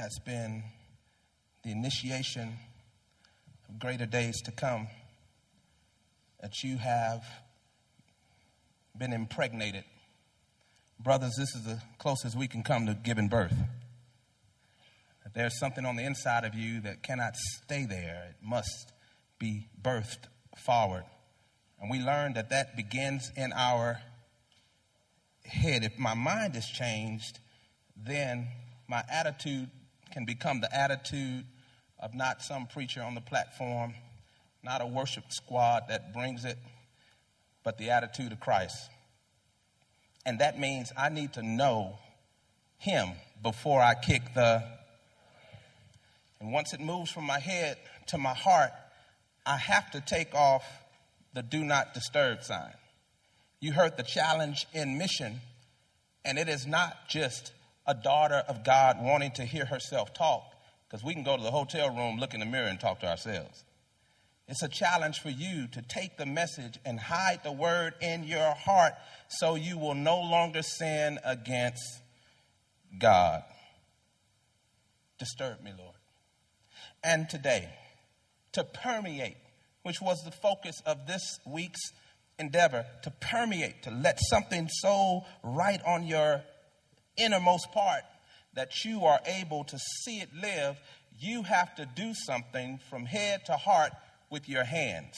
has been the initiation of greater days to come, that you have been impregnated. Brothers, this is the closest we can come to giving birth. That there's something on the inside of you that cannot stay there, it must be birthed forward. And we learn that that begins in our head. If my mind is changed, then my attitude can become the attitude of not some preacher on the platform, not a worship squad that brings it, but the attitude of Christ. And that means I need to know Him before I kick the. And once it moves from my head to my heart, I have to take off the do not disturb sign. You heard the challenge in mission, and it is not just a daughter of God wanting to hear herself talk, because we can go to the hotel room, look in the mirror, and talk to ourselves. It's a challenge for you to take the message and hide the word in your heart so you will no longer sin against God. Disturb me, Lord. And today, to permeate, which was the focus of this week's endeavor, to permeate, to let something so right on your innermost part that you are able to see it live, you have to do something from head to heart with your hands.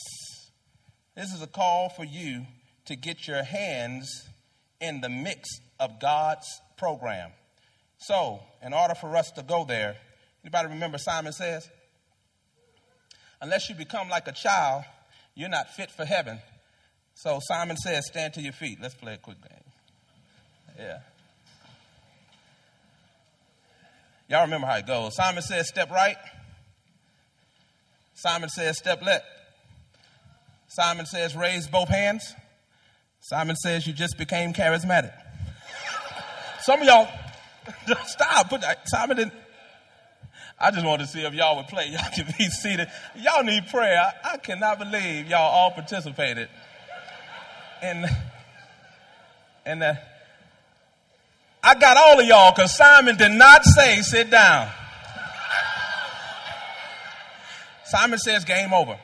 This is a call for you to get your hands in the mix of God's program. So, in order for us to go there, anybody remember Simon says? Unless you become like a child, you're not fit for heaven. So Simon says, stand to your feet. Let's play a quick game. Yeah. Y'all remember how it goes. Simon says, step right. Simon says, step left. Simon says, raise both hands. Simon says, you just became charismatic. Some of y'all, stop. Put that. Simon didn't. I just wanted to see if y'all would play. Y'all can be seated. Y'all need prayer. I, I cannot believe y'all all participated. And, and uh, I got all of y'all because Simon did not say sit down. Simon says game over.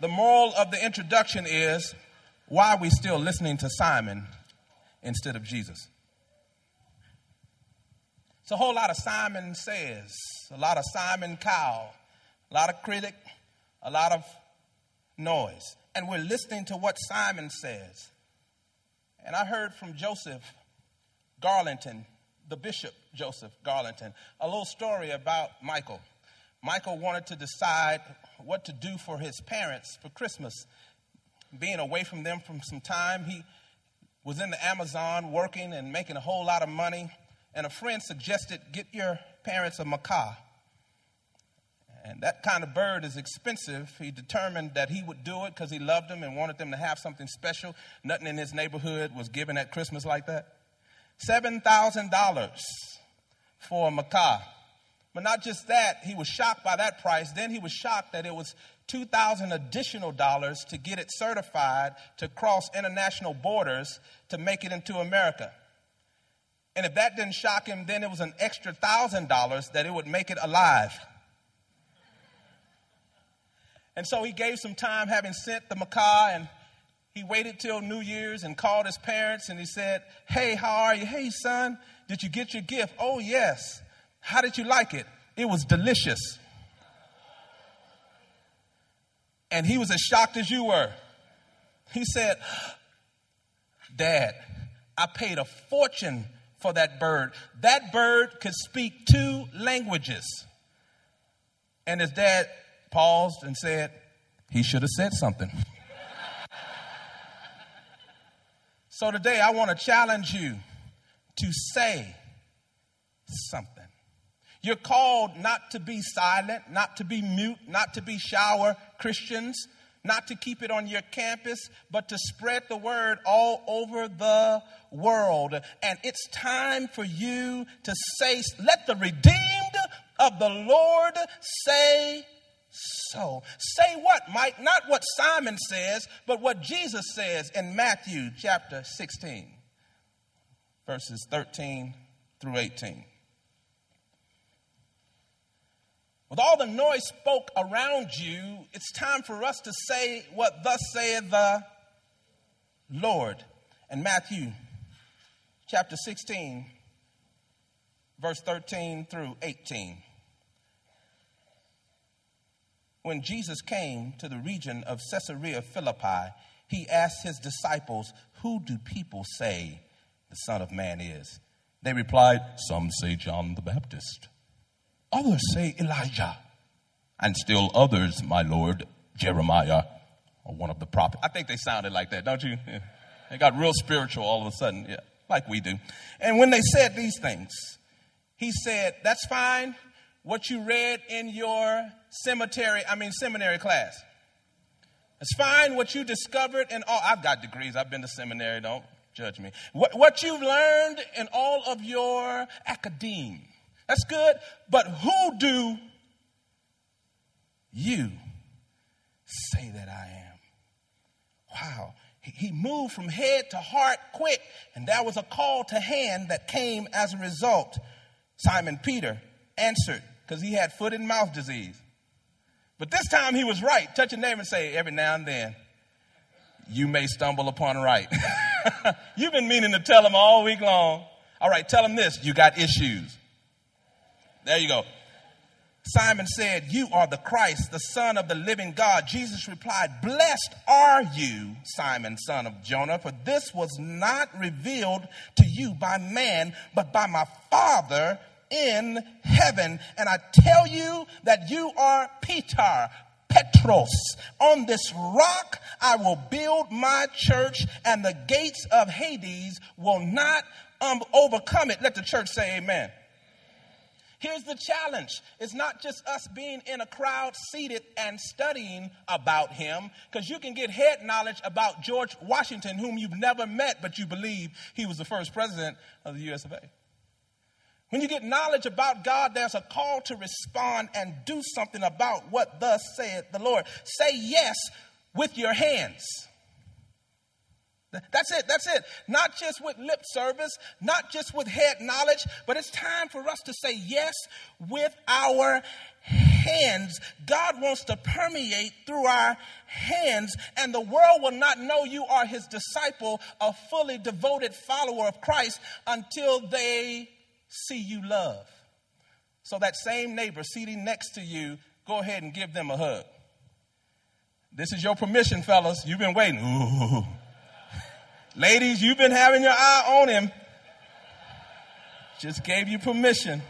The moral of the introduction is why are we still listening to Simon instead of Jesus? It's a whole lot of Simon says, a lot of Simon Cowell, a lot of critic, a lot of noise. And we're listening to what Simon says. And I heard from Joseph Garlington, the Bishop Joseph Garlington, a little story about Michael. Michael wanted to decide what to do for his parents for Christmas. Being away from them for some time, he was in the Amazon working and making a whole lot of money. And a friend suggested, Get your parents a macaw. And that kind of bird is expensive. He determined that he would do it because he loved them and wanted them to have something special. Nothing in his neighborhood was given at Christmas like that. $7,000 for a macaw. But not just that, he was shocked by that price. Then he was shocked that it was 2,000 additional dollars to get it certified to cross international borders to make it into America. And if that didn't shock him, then it was an extra thousand dollars that it would make it alive. And so he gave some time, having sent the macaw, and he waited till New Year's and called his parents and he said, Hey, how are you? Hey, son, did you get your gift? Oh, yes. How did you like it? It was delicious. And he was as shocked as you were. He said, Dad, I paid a fortune for that bird. That bird could speak two languages. And his dad paused and said, He should have said something. so today I want to challenge you to say something. You're called not to be silent, not to be mute, not to be shower Christians, not to keep it on your campus, but to spread the word all over the world. And it's time for you to say, let the redeemed of the Lord say so. Say what, Mike? Not what Simon says, but what Jesus says in Matthew chapter 16, verses 13 through 18. With all the noise spoke around you, it's time for us to say what thus saith the Lord. And Matthew chapter 16, verse 13 through 18. When Jesus came to the region of Caesarea Philippi, he asked his disciples, Who do people say the Son of Man is? They replied, Some say John the Baptist, others say Elijah, and still others, my Lord, Jeremiah, or one of the prophets. I think they sounded like that, don't you? They got real spiritual all of a sudden, yeah, like we do. And when they said these things, he said, That's fine. What you read in your cemetery, I mean, seminary class. It's fine what you discovered in all, I've got degrees, I've been to seminary, don't judge me. What, what you've learned in all of your academe, that's good, but who do you say that I am? Wow. He moved from head to heart quick, and there was a call to hand that came as a result. Simon Peter answered because he had foot and mouth disease. But this time he was right. Touch your neighbor and say, every now and then, you may stumble upon right. You've been meaning to tell him all week long. All right, tell him this you got issues. There you go. Simon said, You are the Christ, the Son of the living God. Jesus replied, Blessed are you, Simon, son of Jonah, for this was not revealed to you by man, but by my Father in heaven. And I tell you that you are Peter, Petros. On this rock I will build my church, and the gates of Hades will not um, overcome it. Let the church say amen. Here's the challenge. It's not just us being in a crowd seated and studying about him, because you can get head knowledge about George Washington, whom you've never met, but you believe he was the first president of the US of A. When you get knowledge about God, there's a call to respond and do something about what thus saith the Lord. Say yes with your hands. That's it. That's it. Not just with lip service, not just with head knowledge, but it's time for us to say yes with our hands. God wants to permeate through our hands, and the world will not know you are his disciple, a fully devoted follower of Christ, until they see you love. So, that same neighbor sitting next to you, go ahead and give them a hug. This is your permission, fellas. You've been waiting. Ooh. Ladies, you've been having your eye on him. Just gave you permission.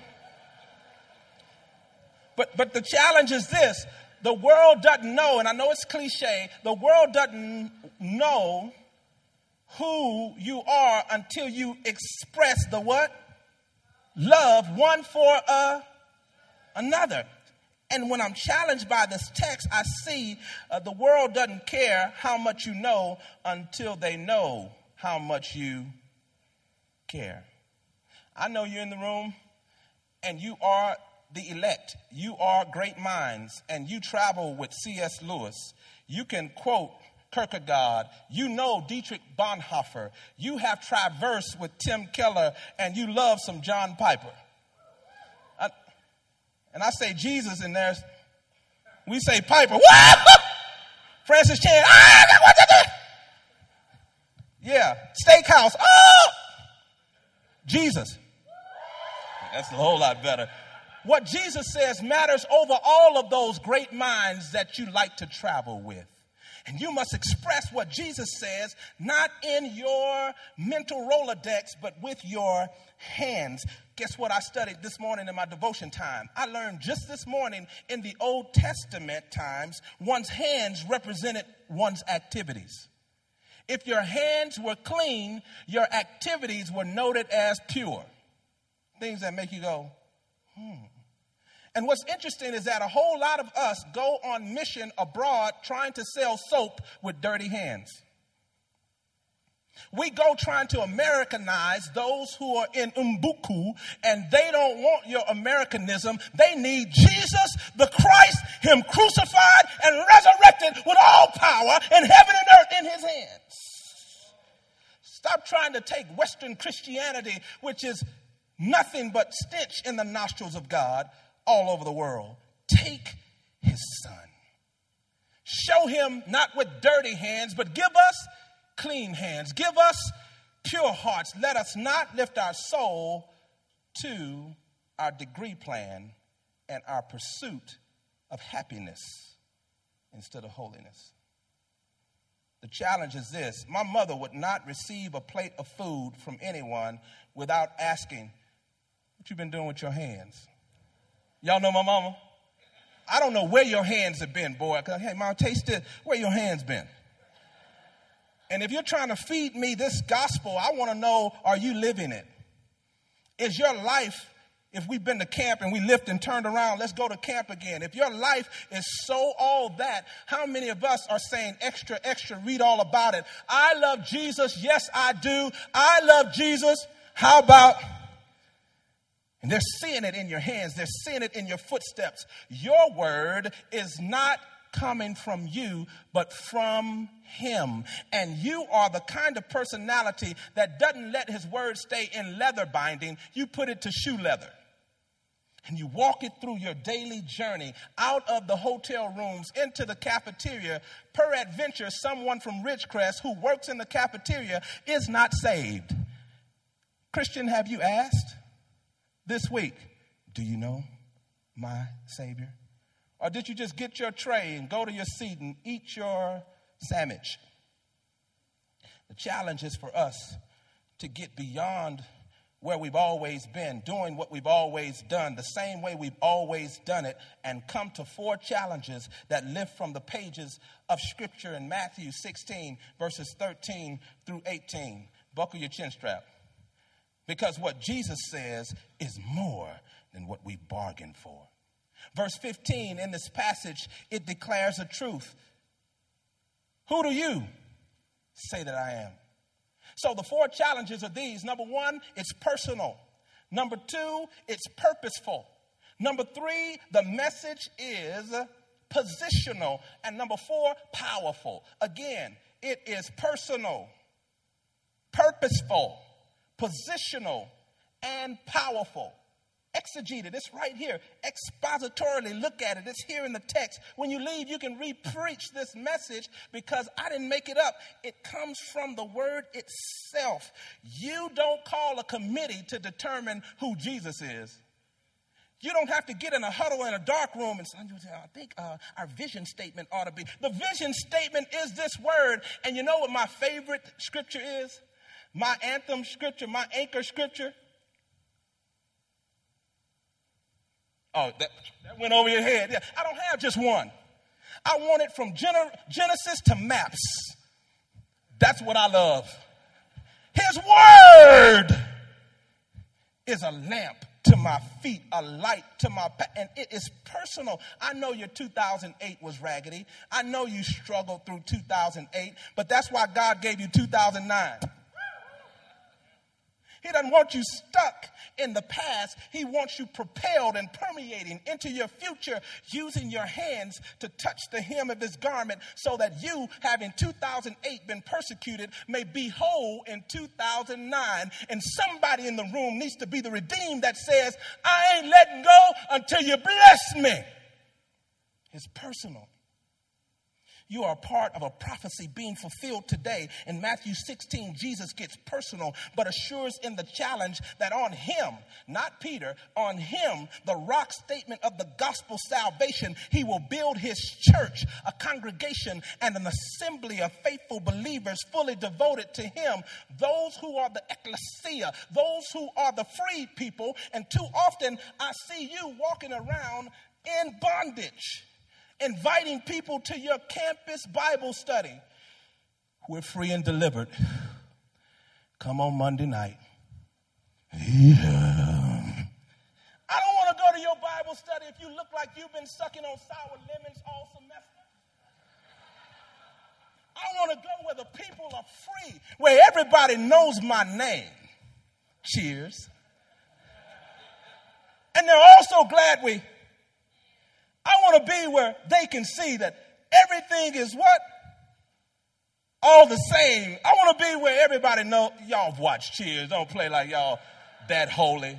But, but the challenge is this the world doesn't know, and I know it's cliche, the world doesn't know who you are until you express the what? Love one for a, another. And when I'm challenged by this text, I see uh, the world doesn't care how much you know until they know how much you care. I know you're in the room and you are the elect. You are great minds and you travel with C.S. Lewis. You can quote Kierkegaard. You know Dietrich Bonhoeffer. You have traversed with Tim Keller and you love some John Piper. And I say Jesus in there. We say Piper. Francis Chan. Ah, what Yeah. Steakhouse. Oh! Jesus. That's a whole lot better. What Jesus says matters over all of those great minds that you like to travel with. And you must express what Jesus says, not in your mental Rolodex, but with your hands. Guess what I studied this morning in my devotion time? I learned just this morning in the Old Testament times, one's hands represented one's activities. If your hands were clean, your activities were noted as pure. Things that make you go, hmm. And what's interesting is that a whole lot of us go on mission abroad trying to sell soap with dirty hands. We go trying to Americanize those who are in Umbuku and they don't want your Americanism. They need Jesus, the Christ, Him crucified and resurrected with all power in heaven and earth in His hands. Stop trying to take Western Christianity, which is nothing but stench in the nostrils of God, all over the world. take his son. Show him not with dirty hands, but give us clean hands. Give us pure hearts. Let us not lift our soul to our degree plan and our pursuit of happiness instead of holiness. The challenge is this my mother would not receive a plate of food from anyone without asking, What you been doing with your hands? Y'all know my mama? I don't know where your hands have been, boy. Hey, mom, taste it. Where your hands been? And if you're trying to feed me this gospel, I want to know are you living it? Is your life, if we've been to camp and we lift and turned around, let's go to camp again. If your life is so all that, how many of us are saying extra, extra, read all about it? I love Jesus. Yes, I do. I love Jesus. How about and they're seeing it in your hands, they're seeing it in your footsteps. Your word is not coming from you, but from Him. And you are the kind of personality that doesn't let His word stay in leather binding, you put it to shoe leather. And you walk it through your daily journey out of the hotel rooms into the cafeteria. Peradventure, someone from Ridgecrest who works in the cafeteria is not saved. Christian, have you asked? This week, do you know my Savior? Or did you just get your tray and go to your seat and eat your sandwich? The challenge is for us to get beyond where we've always been, doing what we've always done, the same way we've always done it, and come to four challenges that lift from the pages of Scripture in Matthew 16, verses 13 through 18. Buckle your chin strap. Because what Jesus says is more than what we bargained for. Verse 15 in this passage, it declares a truth. Who do you say that I am? So the four challenges are these. Number one, it's personal. Number two, it's purposeful. Number three, the message is positional. And number four, powerful. Again, it is personal, purposeful, positional, and powerful. Exegeted, it's right here. Expositorily, look at it. It's here in the text. When you leave, you can re preach this message because I didn't make it up. It comes from the word itself. You don't call a committee to determine who Jesus is. You don't have to get in a huddle in a dark room and say, I think uh, our vision statement ought to be. The vision statement is this word. And you know what my favorite scripture is? My anthem scripture, my anchor scripture. Oh, that, that went over your head. Yeah, I don't have just one. I want it from Genesis to maps. That's what I love. His word is a lamp to my feet, a light to my path, and it is personal. I know your 2008 was raggedy. I know you struggled through 2008, but that's why God gave you 2009. He doesn't want you stuck in the past. He wants you propelled and permeating into your future, using your hands to touch the hem of his garment so that you, having 2008 been persecuted, may be whole in 2009. And somebody in the room needs to be the redeemed that says, I ain't letting go until you bless me. It's personal. You are part of a prophecy being fulfilled today. In Matthew 16, Jesus gets personal, but assures in the challenge that on him, not Peter, on him, the rock statement of the gospel salvation, he will build his church, a congregation, and an assembly of faithful believers fully devoted to him. Those who are the ecclesia, those who are the free people. And too often I see you walking around in bondage inviting people to your campus Bible study. We're free and delivered. Come on Monday night. Yeah. I don't want to go to your Bible study if you look like you've been sucking on sour lemons all semester. I want to go where the people are free, where everybody knows my name. Cheers. And they're also glad we I want to be where they can see that everything is what? All the same. I want to be where everybody know y'all watch cheers. Don't play like y'all that holy.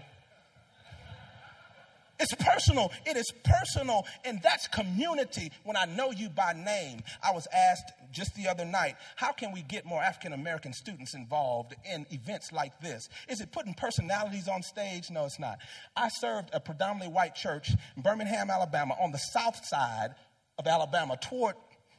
It's personal. It is personal, and that's community when I know you by name. I was asked just the other night, how can we get more African American students involved in events like this? Is it putting personalities on stage? No, it's not. I served a predominantly white church in Birmingham, Alabama, on the south side of Alabama toward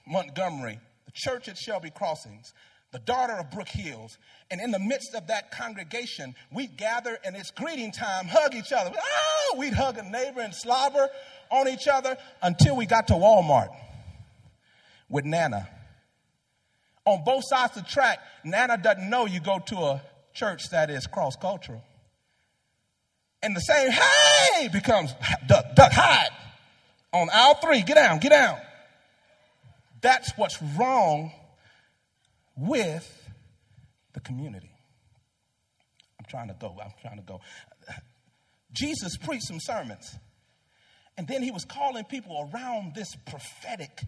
Montgomery, the church at Shelby Crossings the daughter of Brook Hills. And in the midst of that congregation, we'd gather and it's greeting time, hug each other. Oh, we'd hug a neighbor and slobber on each other until we got to Walmart with Nana. On both sides of the track, Nana doesn't know you go to a church that is cross cultural. And the same, hey, becomes duck, duck, hide. On aisle three, get down, get down. That's what's wrong with the community. I'm trying to go. I'm trying to go. Jesus preached some sermons, and then he was calling people around this prophetic,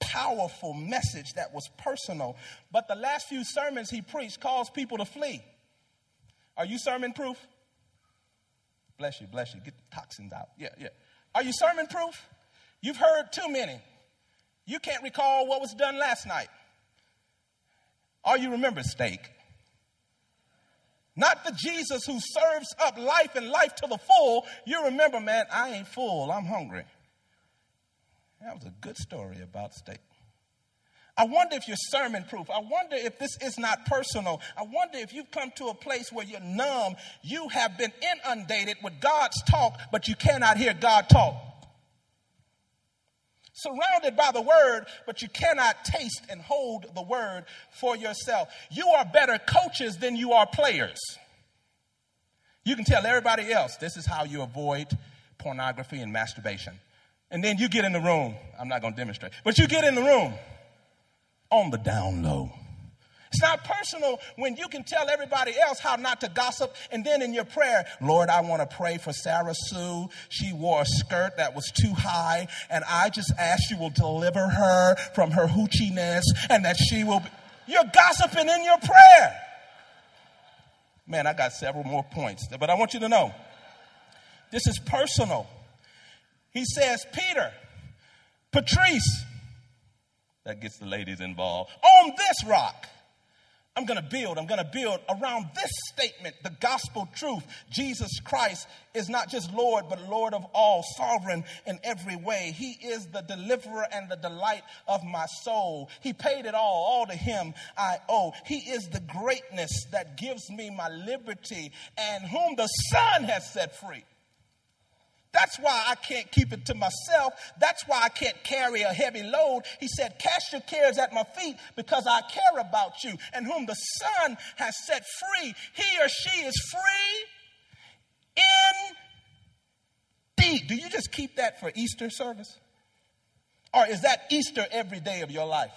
powerful message that was personal. But the last few sermons he preached caused people to flee. Are you sermon proof? Bless you, bless you. Get the toxins out. Yeah, yeah. Are you sermon proof? You've heard too many. You can't recall what was done last night. All you remember steak. Not the Jesus who serves up life and life to the full. You remember, man, I ain't full, I'm hungry. That was a good story about steak. I wonder if you're sermon proof. I wonder if this is not personal. I wonder if you've come to a place where you're numb. You have been inundated with God's talk, but you cannot hear God talk surrounded by the word, but you cannot taste and hold the word for yourself. You are better coaches than you are players. You can tell everybody else this is how you avoid pornography and masturbation. And then you get in the room. I'm not going to demonstrate, but you get in the room on the down low. It's not personal when you can tell everybody else how not to gossip. And then in your prayer, Lord, I want to pray for Sarah Sue. She wore a skirt that was too high. And I just ask you will deliver her from her hoochiness and that she will be. You're gossiping in your prayer. Man, I got several more points, but I want you to know this is personal. He says, Peter, Patrice, that gets the ladies involved, on this rock. I'm going to build. I'm going to build around this statement, the gospel truth. Jesus Christ is not just Lord, but Lord of all, sovereign in every way. He is the deliverer and the delight of my soul. He paid it all. All to Him I owe. He is the greatness that gives me my liberty and whom the Son has set free. That's why I can't keep it to myself. That's why I can't carry a heavy load. He said, Cast your cares at my feet because I care about you. And whom the Son has set free, he or she is free indeed. Do you just keep that for Easter service? Or is that Easter every day of your life?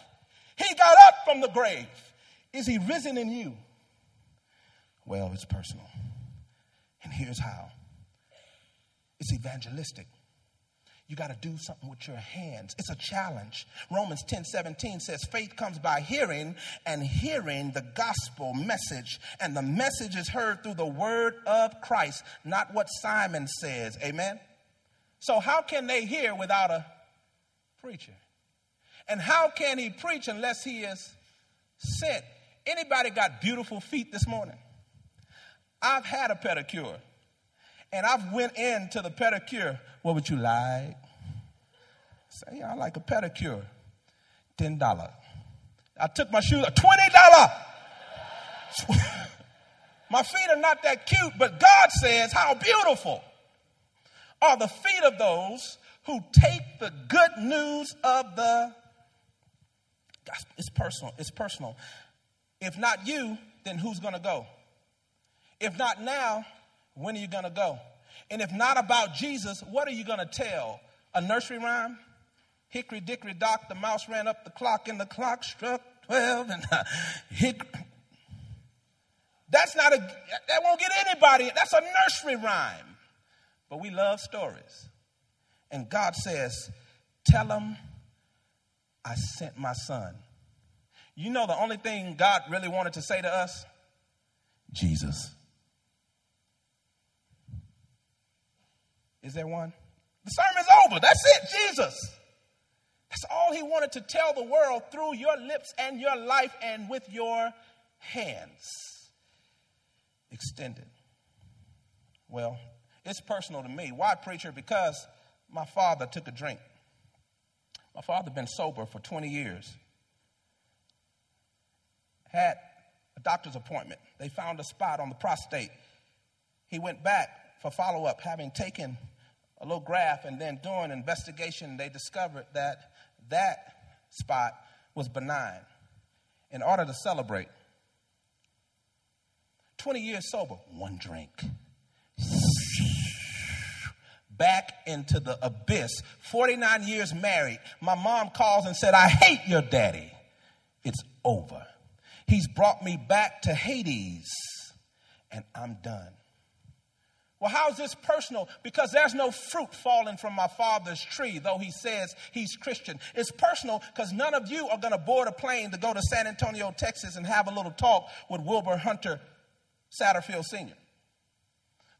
He got up from the grave. Is he risen in you? Well, it's personal. And here's how it's evangelistic. You got to do something with your hands. It's a challenge. Romans 10 17 says, Faith comes by hearing, and hearing the gospel message. And the message is heard through the word of Christ, not what Simon says. Amen? So, how can they hear without a preacher? And how can he preach unless he is sent? Anybody got beautiful feet this morning? I've had a pedicure. And I've went into the pedicure. What would you like? Say, I like a pedicure. Ten dollar. I took my shoes. Twenty dollar. my feet are not that cute, but God says, "How beautiful are the feet of those who take the good news of the gospel." It's personal. It's personal. If not you, then who's going to go? If not now, when are you going to go? And if not about Jesus, what are you going to tell? A nursery rhyme? Hickory dickory dock, the mouse ran up the clock and the clock struck 12 and uh, hickory. That's not a, that won't get anybody. That's a nursery rhyme. But we love stories. And God says, tell them I sent my son. You know the only thing God really wanted to say to us? Jesus. Is there one? The sermon's over. That's it, Jesus. That's all he wanted to tell the world through your lips and your life and with your hands extended. Well, it's personal to me. Why, preacher? Because my father took a drink. My father been sober for 20 years. Had a doctor's appointment. They found a spot on the prostate. He went back for follow up, having taken a little graph, and then doing investigation, they discovered that that spot was benign. In order to celebrate, 20 years sober, one drink. Back into the abyss. 49 years married. My mom calls and said, I hate your daddy. It's over. He's brought me back to Hades, and I'm done. Well, how is this personal? Because there's no fruit falling from my father's tree, though he says he's Christian. It's personal because none of you are going to board a plane to go to San Antonio, Texas, and have a little talk with Wilbur Hunter Satterfield Sr.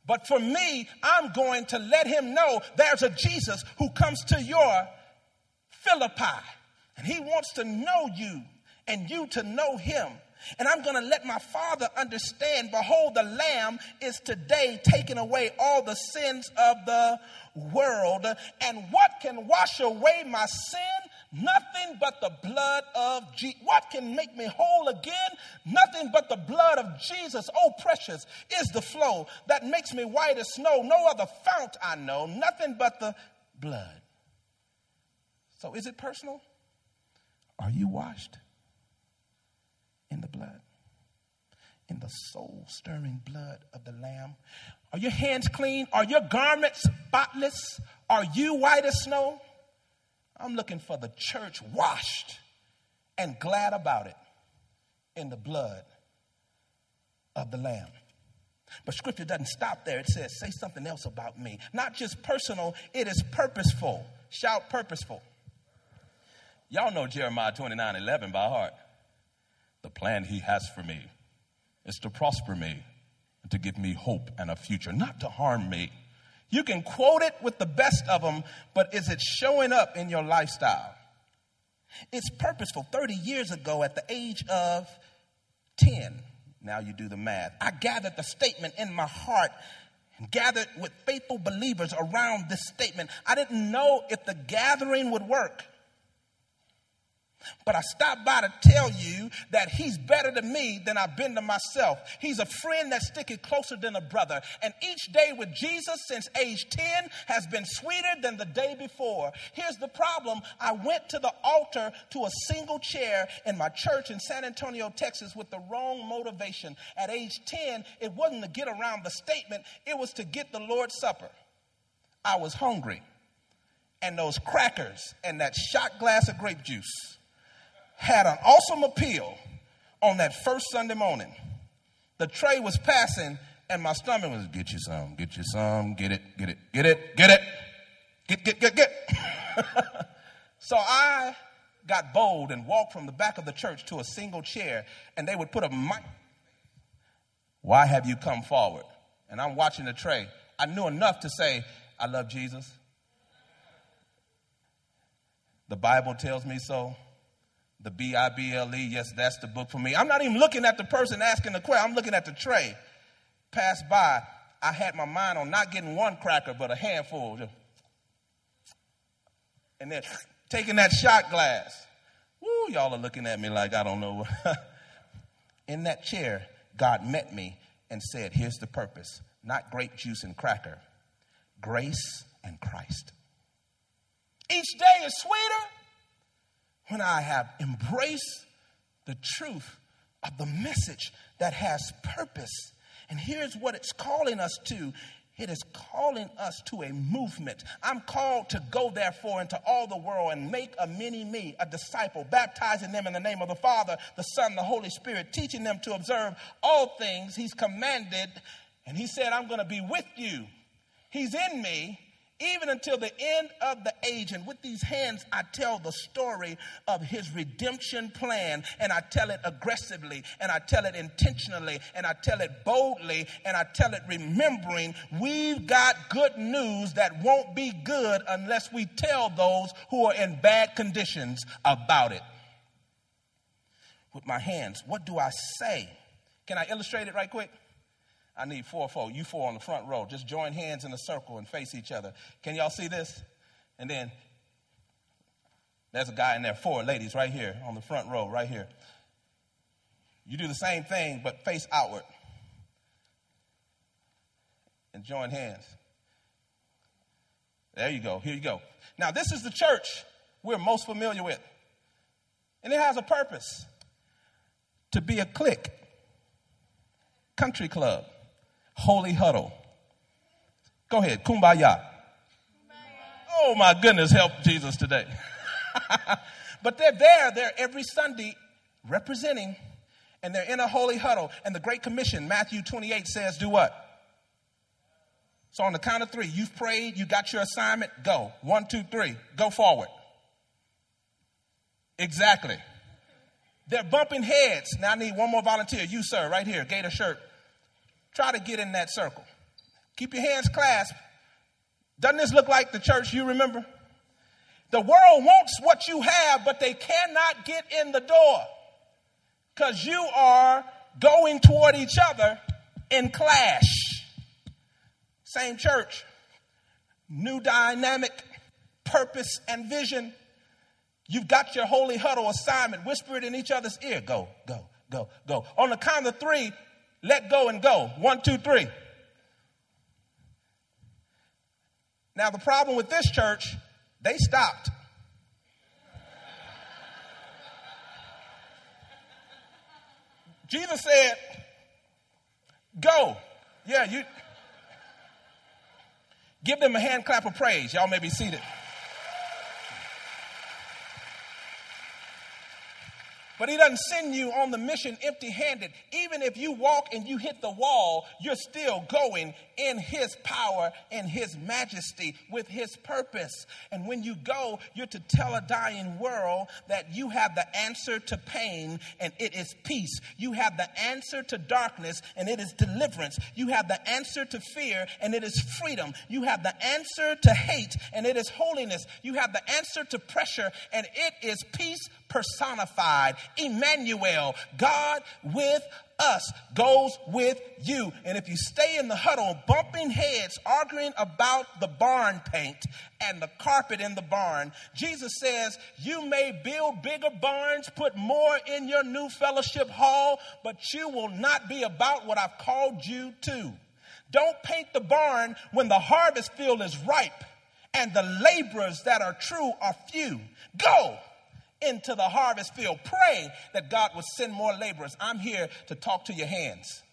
But for me, I'm going to let him know there's a Jesus who comes to your Philippi, and he wants to know you and you to know him. And I'm going to let my Father understand behold, the Lamb is today taking away all the sins of the world. And what can wash away my sin? Nothing but the blood of Jesus. What can make me whole again? Nothing but the blood of Jesus. Oh, precious is the flow that makes me white as snow. No other fount I know. Nothing but the blood. So, is it personal? Are you washed? In the blood, in the soul stirring blood of the Lamb. Are your hands clean? Are your garments spotless? Are you white as snow? I'm looking for the church washed and glad about it in the blood of the Lamb. But scripture doesn't stop there. It says, say something else about me. Not just personal, it is purposeful. Shout purposeful. Y'all know Jeremiah 29 11 by heart. The plan He has for me is to prosper me and to give me hope and a future, not to harm me. You can quote it with the best of them, but is it showing up in your lifestyle? It's purposeful. 30 years ago, at the age of 10, now you do the math, I gathered the statement in my heart and gathered with faithful believers around this statement. I didn't know if the gathering would work. But I stopped by to tell you that he's better to me than I've been to myself. He's a friend that's sticking closer than a brother. And each day with Jesus since age 10 has been sweeter than the day before. Here's the problem I went to the altar to a single chair in my church in San Antonio, Texas with the wrong motivation. At age 10, it wasn't to get around the statement, it was to get the Lord's Supper. I was hungry. And those crackers and that shot glass of grape juice had an awesome appeal on that first Sunday morning. The tray was passing, and my stomach was, get you some, get you some, get it, get it, get it, get it, get, get, get, get. so I got bold and walked from the back of the church to a single chair, and they would put a mic. Why have you come forward? And I'm watching the tray. I knew enough to say, I love Jesus. The Bible tells me so. The B I B L E, yes, that's the book for me. I'm not even looking at the person asking the question, I'm looking at the tray. Pass by, I had my mind on not getting one cracker, but a handful. And then taking that shot glass. Woo, y'all are looking at me like I don't know. In that chair, God met me and said, Here's the purpose not grape juice and cracker, grace and Christ. Each day is sweeter when I have embraced the truth of the message that has purpose. And here's what it's calling us to it is calling us to a movement. I'm called to go, therefore, into all the world and make a mini me, a disciple, baptizing them in the name of the Father, the Son, the Holy Spirit, teaching them to observe all things He's commanded. And He said, I'm going to be with you. He's in me, even until the end of the age. And with these hands, I tell the story of his redemption plan, and I tell it aggressively, and I tell it intentionally, and I tell it boldly, and I tell it remembering we've got good news that won't be good unless we tell those who are in bad conditions about it. With my hands, what do I say? Can I illustrate it right quick? I need four four. You four on the front row. Just join hands in a circle and face each other. Can y'all see this? And then there's a guy in there, four ladies right here on the front row, right here. You do the same thing, but face outward. And join hands. There you go. Here you go. Now, this is the church we're most familiar with. And it has a purpose to be a clique, country club holy huddle. Go ahead, kumbaya. Oh my goodness, help Jesus today. but they're there, they're every Sunday representing, and they're in a holy huddle. And the Great Commission, Matthew 28, says, Do what? So on the count of three, you've prayed, you got your assignment, go. One, two, three, go forward. Exactly. They're bumping heads. Now I need one more volunteer. You, sir, right here, gator shirt. Try to get in that circle. Keep your hands clasped. Doesn't this look like the church you remember? The world wants what you have, but they cannot get in the door because you are going toward each other in clash. Same church, new dynamic, purpose, and vision. You've got your holy huddle assignment. Whisper it in each other's ear. Go, go, go, go. On the count of three, let go and go. One, two, three. Now, the problem with this church, they stopped. Jesus said, Go. Yeah, you. Give them a hand clap of praise. Y'all may be seated. But he doesn't send you on the mission empty handed. Even if you walk and you hit the wall, you're still going in his power in his majesty with his purpose. And when you go, you're to tell a dying world that you have the answer to pain and it is peace. You have the answer to darkness and it is deliverance. You have the answer to fear and it is freedom. You have the answer to hate and it is holiness. You have the answer to pressure and it is peace personified. Emmanuel, God with us, goes with you. And if you stay in the huddle, bumping heads, arguing about the barn paint and the carpet in the barn, Jesus says, You may build bigger barns, put more in your new fellowship hall, but you will not be about what I've called you to. Don't paint the barn when the harvest field is ripe and the laborers that are true are few. Go into the harvest field. Pray that God will send more laborers. I'm here to talk to your hands.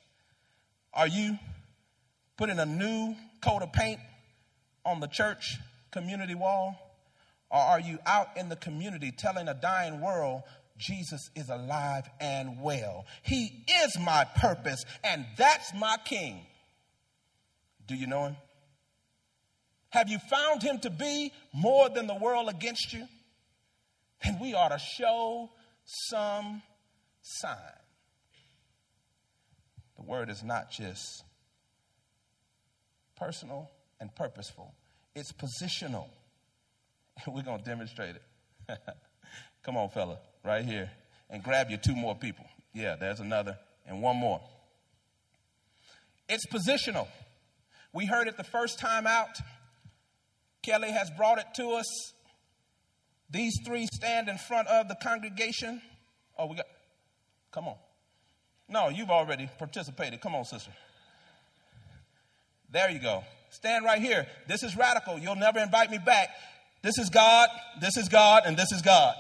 Are you putting a new coat of paint on the church community wall? Or are you out in the community telling a dying world Jesus is alive and well? He is my purpose, and that's my king. Do you know him? Have you found him to be more than the world against you? Then we ought to show some sign. The word is not just personal and purposeful, it's positional. We're going to demonstrate it. Come on, fella, right here. And grab your two more people. Yeah, there's another, and one more. It's positional. We heard it the first time out. Kelly has brought it to us these three stand in front of the congregation. Oh, we got, come on. No, you've already participated. Come on, sister. There you go. Stand right here. This is radical. You'll never invite me back. This is God, this is God, and this is God.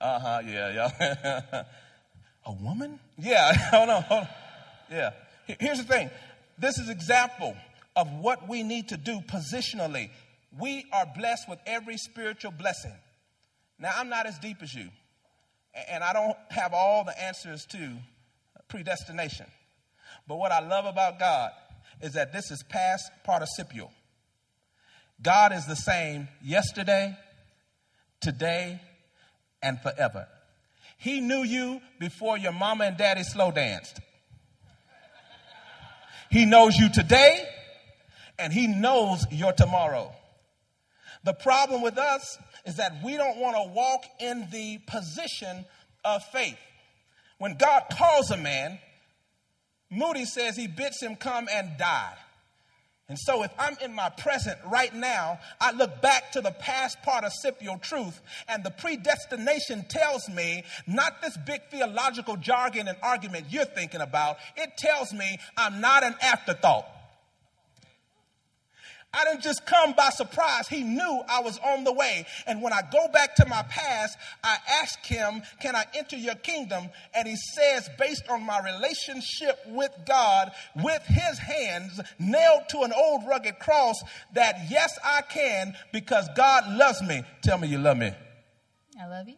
Uh huh, yeah, yeah. A woman? Yeah, hold on, hold on. Yeah. Here's the thing this is example of what we need to do positionally we are blessed with every spiritual blessing. Now, I'm not as deep as you, and I don't have all the answers to predestination. But what I love about God is that this is past participial. God is the same yesterday, today, and forever. He knew you before your mama and daddy slow danced. He knows you today, and He knows your tomorrow. The problem with us is that we don't want to walk in the position of faith. When God calls a man, Moody says he bids him come and die. And so, if I'm in my present right now, I look back to the past participial truth, and the predestination tells me not this big theological jargon and argument you're thinking about, it tells me I'm not an afterthought. I didn't just come by surprise. He knew I was on the way. And when I go back to my past, I ask him, Can I enter your kingdom? And he says, based on my relationship with God, with his hands nailed to an old rugged cross, that yes, I can because God loves me. Tell me you love me. I love you.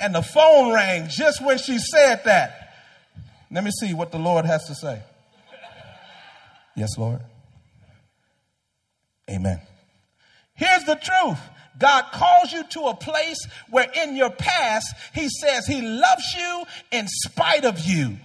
And the phone rang just when she said that. Let me see what the Lord has to say. Yes, Lord. Amen. Here's the truth. God calls you to a place where in your past, He says He loves you in spite of you.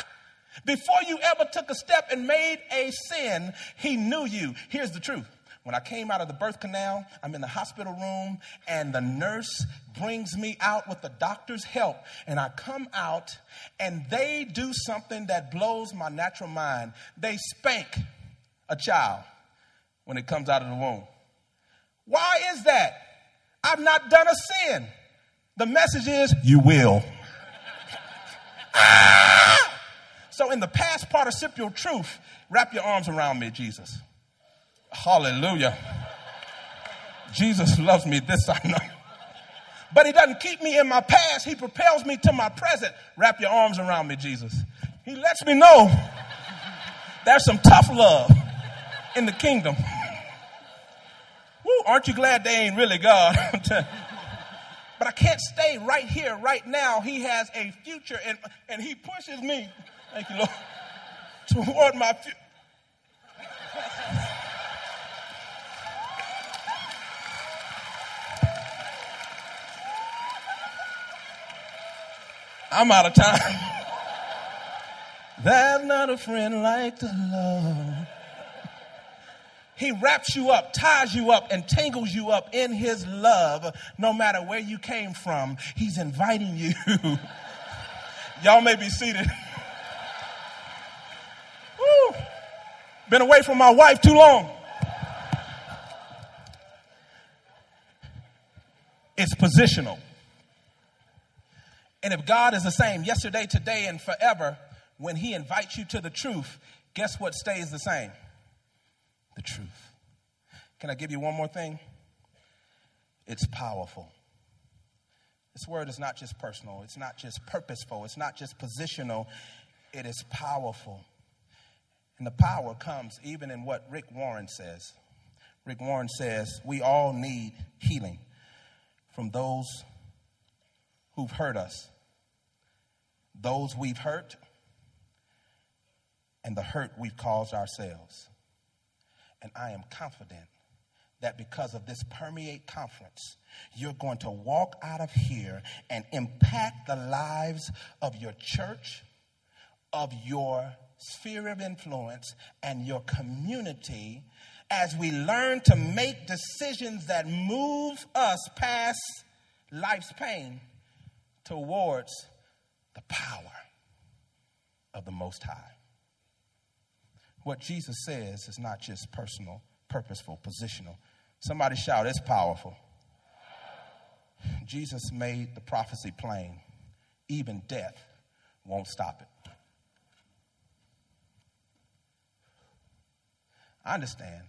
Before you ever took a step and made a sin, He knew you. Here's the truth. When I came out of the birth canal, I'm in the hospital room, and the nurse brings me out with the doctor's help. And I come out, and they do something that blows my natural mind. They spank a child when it comes out of the womb. Why is that? I've not done a sin. The message is, you will. ah! So, in the past participial truth, wrap your arms around me, Jesus. Hallelujah. Jesus loves me, this I know. But he doesn't keep me in my past, he propels me to my present. Wrap your arms around me, Jesus. He lets me know there's some tough love in the kingdom. Aren't you glad they ain't really God? but I can't stay right here, right now. He has a future, and, and He pushes me, thank you, Lord, toward my future. I'm out of time. There's not a friend like the Lord. He wraps you up, ties you up, and tangles you up in His love no matter where you came from. He's inviting you. Y'all may be seated. Woo. Been away from my wife too long. It's positional. And if God is the same yesterday, today, and forever, when He invites you to the truth, guess what stays the same? The truth. Can I give you one more thing? It's powerful. This word is not just personal, it's not just purposeful, it's not just positional, it is powerful. And the power comes even in what Rick Warren says. Rick Warren says, We all need healing from those who've hurt us, those we've hurt, and the hurt we've caused ourselves. And I am confident that because of this Permeate Conference, you're going to walk out of here and impact the lives of your church, of your sphere of influence, and your community as we learn to make decisions that move us past life's pain towards the power of the Most High. What Jesus says is not just personal, purposeful, positional. Somebody shout, it's powerful. Jesus made the prophecy plain. Even death won't stop it. I understand.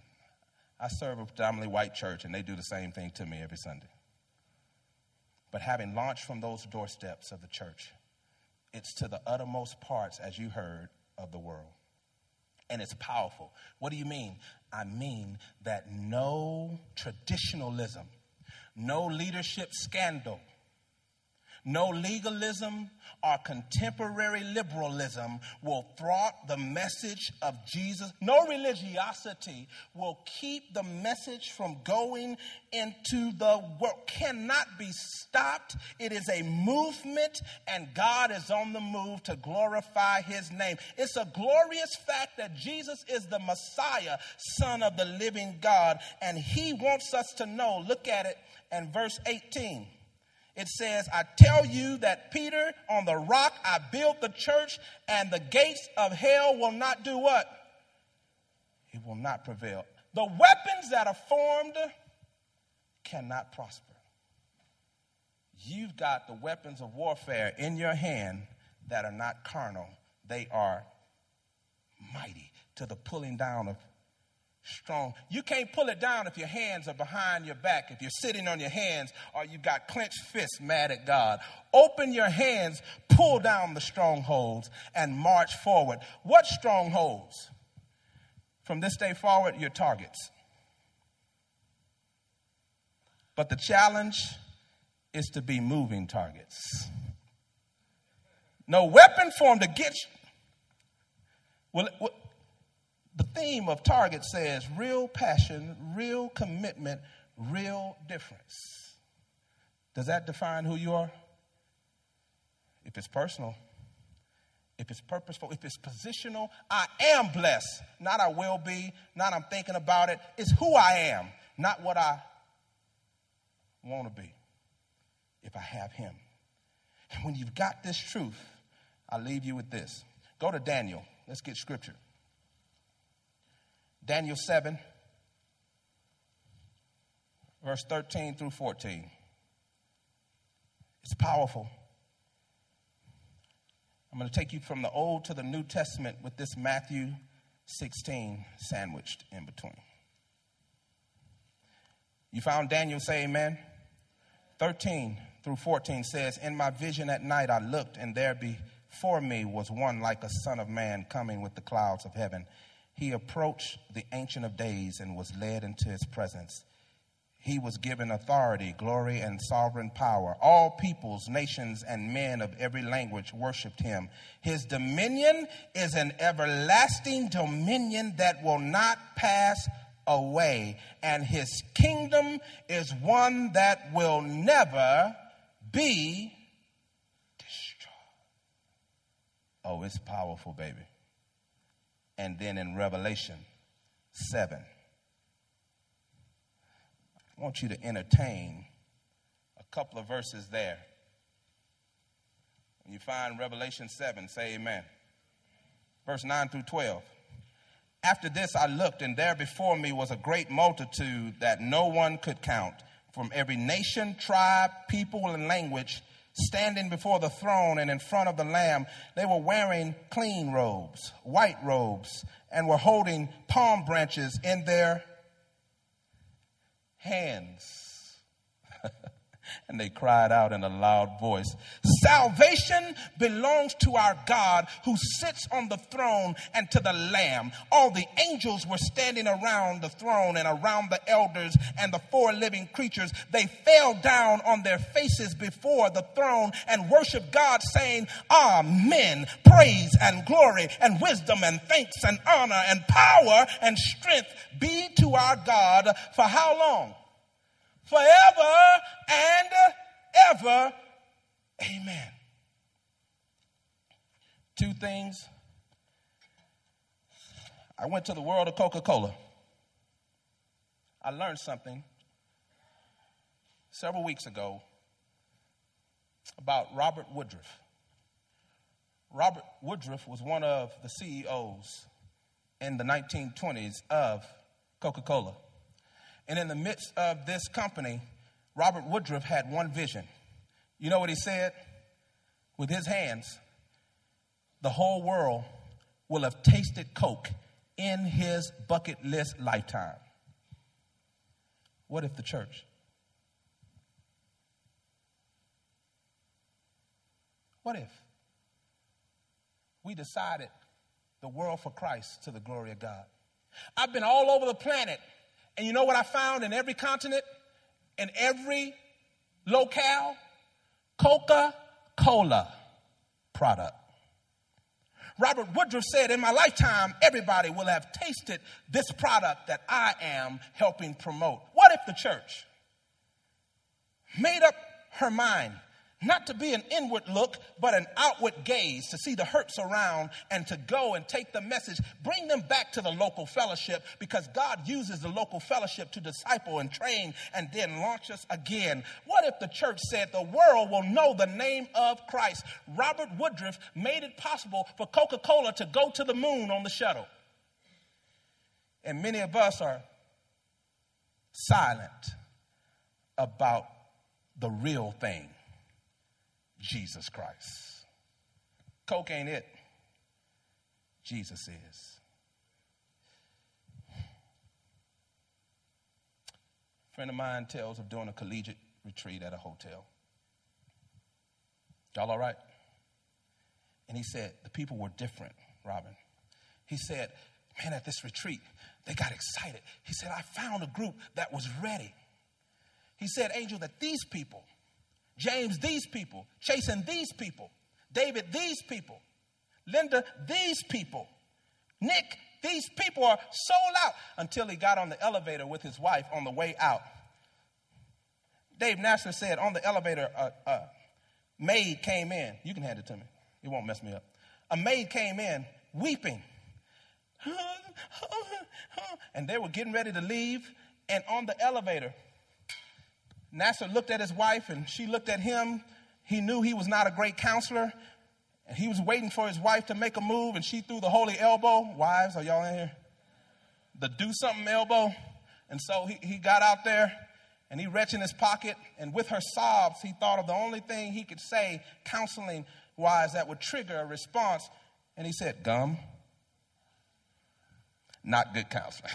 I serve a predominantly white church, and they do the same thing to me every Sunday. But having launched from those doorsteps of the church, it's to the uttermost parts, as you heard, of the world and it's powerful. What do you mean? I mean that no traditionalism, no leadership scandal, No legalism or contemporary liberalism will thwart the message of Jesus. No religiosity will keep the message from going into the world. Cannot be stopped. It is a movement, and God is on the move to glorify his name. It's a glorious fact that Jesus is the Messiah, Son of the living God, and he wants us to know. Look at it in verse 18 it says, I tell you that Peter, on the rock I built the church, and the gates of hell will not do what? It will not prevail. The weapons that are formed cannot prosper. You've got the weapons of warfare in your hand that are not carnal, they are mighty to the pulling down of strong. You can't pull it down if your hands are behind your back, if you're sitting on your hands or you've got clenched fists mad at God. Open your hands, pull down the strongholds, and march forward. What strongholds? From this day forward, your targets. But the challenge is to be moving targets. No weapon formed against. Well, the theme of Target says real passion, real commitment, real difference. Does that define who you are? If it's personal, if it's purposeful, if it's positional, I am blessed. Not I will be, not I'm thinking about it. It's who I am, not what I want to be if I have Him. And when you've got this truth, I leave you with this. Go to Daniel. Let's get scripture. Daniel 7, verse 13 through 14. It's powerful. I'm going to take you from the Old to the New Testament with this Matthew 16 sandwiched in between. You found Daniel, say amen. 13 through 14 says, In my vision at night I looked, and there before me was one like a son of man coming with the clouds of heaven he approached the Ancient of Days and was led into his presence. He was given authority, glory, and sovereign power. All peoples, nations, and men of every language worshiped him. His dominion is an everlasting dominion that will not pass away, and his kingdom is one that will never be destroyed. Oh, it's powerful, baby and then in Revelation 7. I want you to entertain a couple of verses there. When you find Revelation 7, say amen. Verse 9 through 12. After this I looked, and there before me was a great multitude that no one could count, from every nation, tribe, people, and language standing before the throne and in front of the Lamb. They were wearing clean robes, white robes, and were holding palm branches in their hands. And they cried out in a loud voice Salvation belongs to our God who sits on the throne and to the Lamb. All the angels were standing around the throne and around the elders and the four living creatures. They fell down on their faces before the throne and worshiped God, saying, Amen. Praise and glory and wisdom and thanks and honor and power and strength be to our God for how long? Forever and ever. Amen. Two things. I went to the world of Coca Cola. I learned something several weeks ago about Robert Woodruff. Robert Woodruff was one of the CEOs in the 1920s of Coca Cola. And in the midst of this company, Robert Woodruff had one vision. You know what he said? With his hands, the whole world will have tasted Coke in his bucket list lifetime. What if the church? What if we decided the world for Christ to the glory of God? I've been all over the planet and you know what I found in every continent, in every locale? Coca Cola product. Robert Woodruff said, In my lifetime, everybody will have tasted this product that I am helping promote. What if the church made up her mind not to be an inward look, but an outward gaze to see the hurts around and to go and take the message, bring them back to the local fellowship because God uses the local fellowship to disciple and train and then launch us again. What if the church said the world will know the name of Christ? Robert Woodruff made it possible for Coca Cola to go to the moon on the shuttle. And many of us are silent about the real thing Jesus Christ. Coke ain't it. Jesus is. A friend of mine tells of doing a collegiate retreat at a hotel. Y'all all right? And he said, the people were different, Robin. He said, man, at this retreat, they got excited. He said, I found a group that was ready. He said, Angel, that these people, James, these people, Chasing these people, David, these people, Linda, these people, Nick, these people are sold out until he got on the elevator with his wife on the way out. Dave Nasser said on the elevator, a, a maid came in. You can hand it to me, it won't mess me up. A maid came in weeping. And they were getting ready to leave. And on the elevator, Nasser looked at his wife and she looked at him. He knew he was not a great counselor. And he was waiting for his wife to make a move and she threw the holy elbow. Wives, are y'all in here? The do something elbow. And so he, he got out there and he reached in his pocket. And with her sobs, he thought of the only thing he could say, counseling wise, that would trigger a response. And he said, Gum. Not good counseling.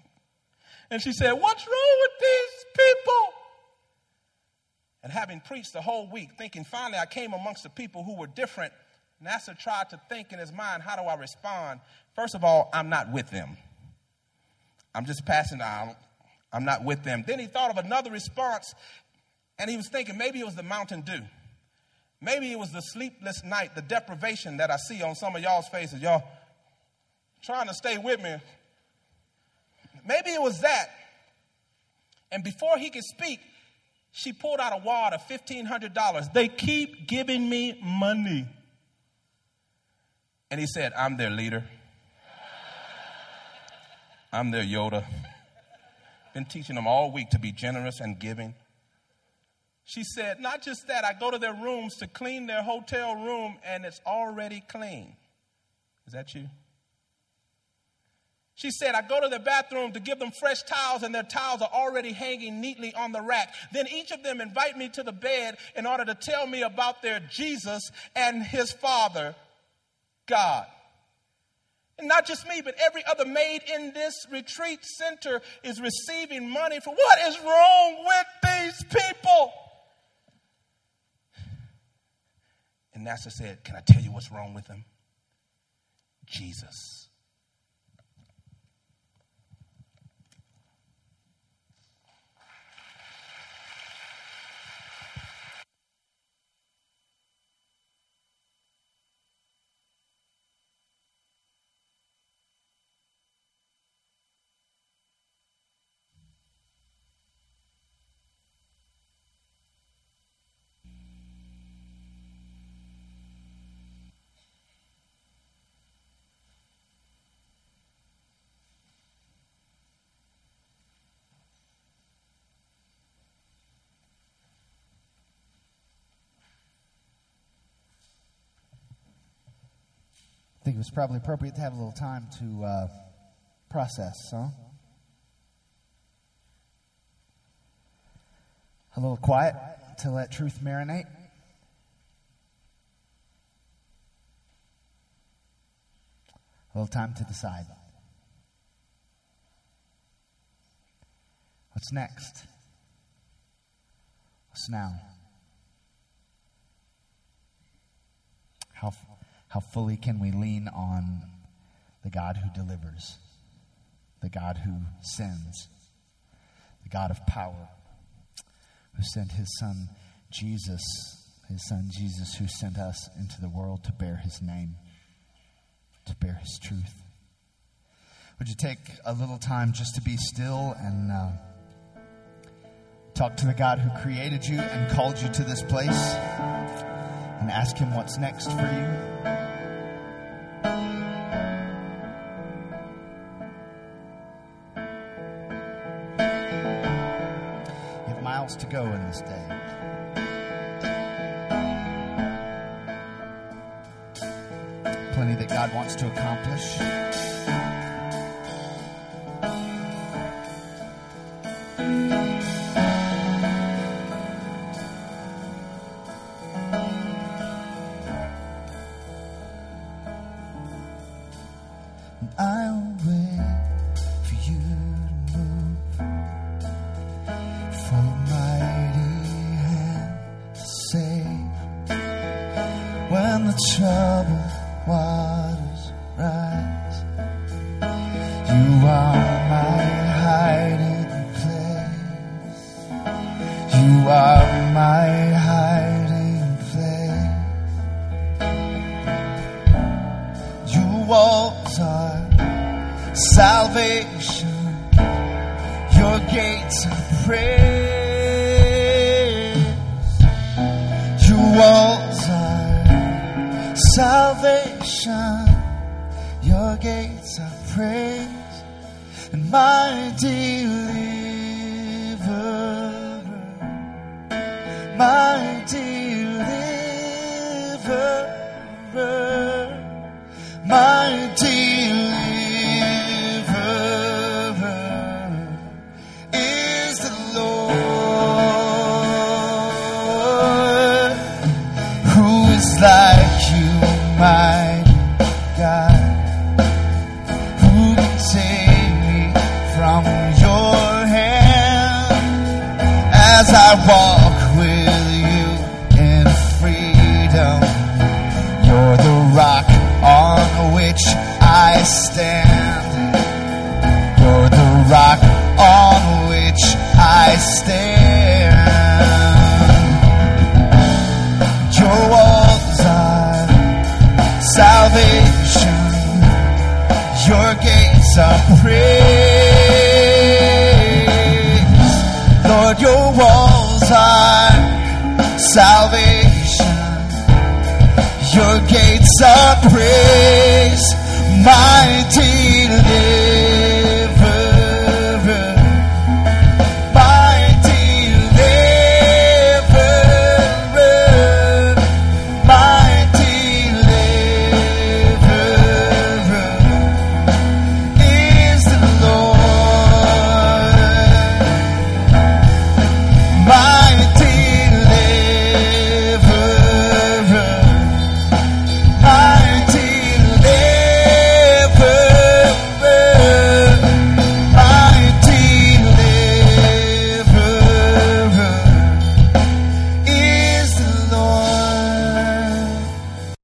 and she said, What's wrong with these people? And having preached the whole week, thinking finally I came amongst the people who were different, Nasser tried to think in his mind, how do I respond? First of all, I'm not with them. I'm just passing out. I'm not with them. Then he thought of another response, and he was thinking maybe it was the Mountain Dew. Maybe it was the sleepless night, the deprivation that I see on some of y'all's faces. Y'all trying to stay with me. Maybe it was that. And before he could speak, she pulled out a wad of $1,500. They keep giving me money. And he said, I'm their leader. I'm their Yoda. Been teaching them all week to be generous and giving. She said, Not just that, I go to their rooms to clean their hotel room and it's already clean. Is that you? She said, I go to the bathroom to give them fresh towels, and their towels are already hanging neatly on the rack. Then each of them invite me to the bed in order to tell me about their Jesus and his Father, God. And not just me, but every other maid in this retreat center is receiving money for what is wrong with these people? And Nasser said, Can I tell you what's wrong with them? Jesus. I think it was probably appropriate to have a little time to uh, process, huh? A little quiet to let truth marinate. A little time to decide. What's next? What's now? How how fully can we lean on the God who delivers, the God who sends, the God of power, who sent his son Jesus, his son Jesus, who sent us into the world to bear his name, to bear his truth. Would you take a little time just to be still and uh, talk to the God who created you and called you to this place and ask him what's next for you? Plenty that God wants to accomplish.